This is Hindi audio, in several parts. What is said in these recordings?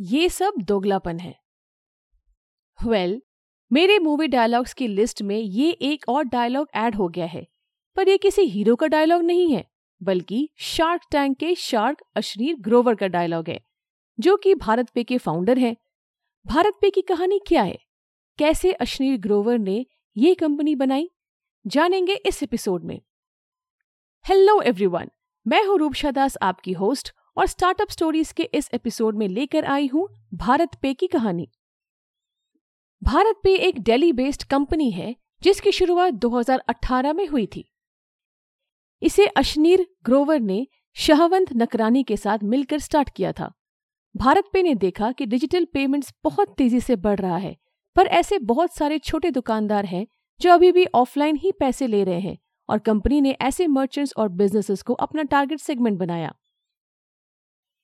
ये सब दोगलापन है। वेल well, मेरे मूवी डायलॉग्स की लिस्ट में ये एक और डायलॉग ऐड हो गया है पर ये किसी हीरो का डायलॉग नहीं है बल्कि शार्क टैंक के शार्क अश्नीर ग्रोवर का डायलॉग है जो कि भारत पे के फाउंडर हैं। भारत पे की कहानी क्या है? कैसे अश्नीर ग्रोवर ने ये कंपनी बनाई? जानेंगे इस एपिसोड में। हेलो एवरीवन मैं हूँ रूपशा दास आपकी होस्ट और स्टार्टअप स्टोरीज के इस एपिसोड में लेकर आई हूँ भारत पे की कहानी। भारत पे एक दिल्ली बेस्ड कंपनी है, जिसकी शुरुआत 2018 में हुई थी। इसे अशनीर ग्रोवर ने शाहवंत नकरानी के साथ मिलकर स्टार्ट किया था। भारत पे ने देखा कि डिजिटल पेमेंट्स बहुत तेज़ी से बढ़ रहा है, पर ऐसे बहुत सारे छोटे दुकानदार हैं जो अभी भी ऑफलाइन ही पैसे ले रहे हैं और कंपनी ने ऐसे मर्चेंट्स और बिजनेसेस को अपना टारगेट सेगमेंट बनाया।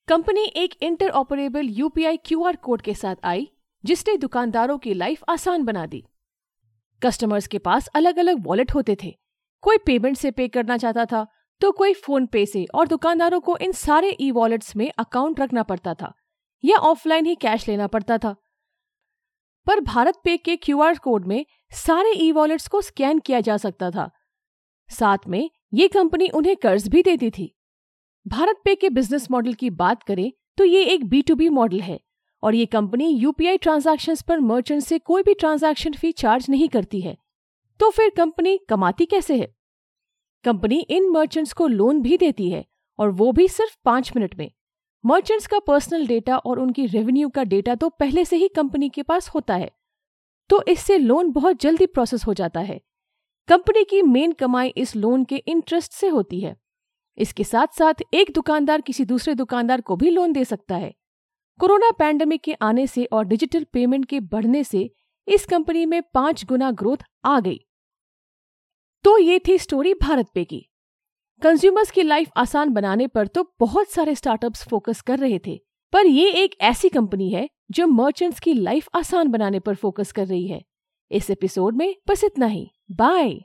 कंपनी एक interoperable UPI QR code के साथ आई, जिसने दुकानदारों की लाइफ आसान बना दी। कस्टमर्स के पास अलग अलग वॉलेट होते थे। कोई पेमेंट से पे करना चाहता था तो कोई फ़ोन पे से और दुकानदारों को इन सारे ई वॉलेट्स में अकाउंट रखना पड़ता था, या ऑफलाइन ही कैश लेना पड़ता था। पर भारत पे के क्यूआर कोड में सारे ई वॉलेट्स को स्कैन किया जा सकता था। साथ में ये कंपनी उन्हें कर्ज भी देती थी। भारत पे के बिज़नेस मॉडल की बात करें तो ये एक बी टू बी मॉडल है और ये कंपनी यूपीआई ट्रांजैक्शन पर मर्चेंट से कोई भी ट्रांजैक्शन फ़ी चार्ज नहीं करती है। तो फिर कंपनी कमाती कैसे है? कंपनी इन मर्चेंट्स को लोन भी देती है और वो भी सिर्फ़ पाँच मिनट में। मर्चेंट्स का पर्सनल डेटा और उनकी रेवेन्यू का डेटा तो पहले से ही कंपनी के पास होता है। तो इससे लोन बहुत जल्दी प्रोसेस हो जाता है। कंपनी की मेन कमाई इस लोन के इंटरेस्ट से होती है। इसके साथ साथ एक दुकानदार किसी दूसरे दुकानदार को भी लोन दे सकता है। कोरोना पैंडमिक के आने से और डिजिटल पेमेंट के बढ़ने से इस कंपनी में पाँच गुना ग्रोथ आ गई। तो ये थी स्टोरी भारत पे की। कंज्यूमर्स की लाइफ आसान बनाने पर तो बहुत सारे स्टार्टअप्स फोकस कर रहे थे, पर ये एक ऐसी कंपनी है जो मर्चेंट्स की लाइफ आसान बनाने पर फोकस कर रही है। इस एपिसोड में बस इतना ही। बाय।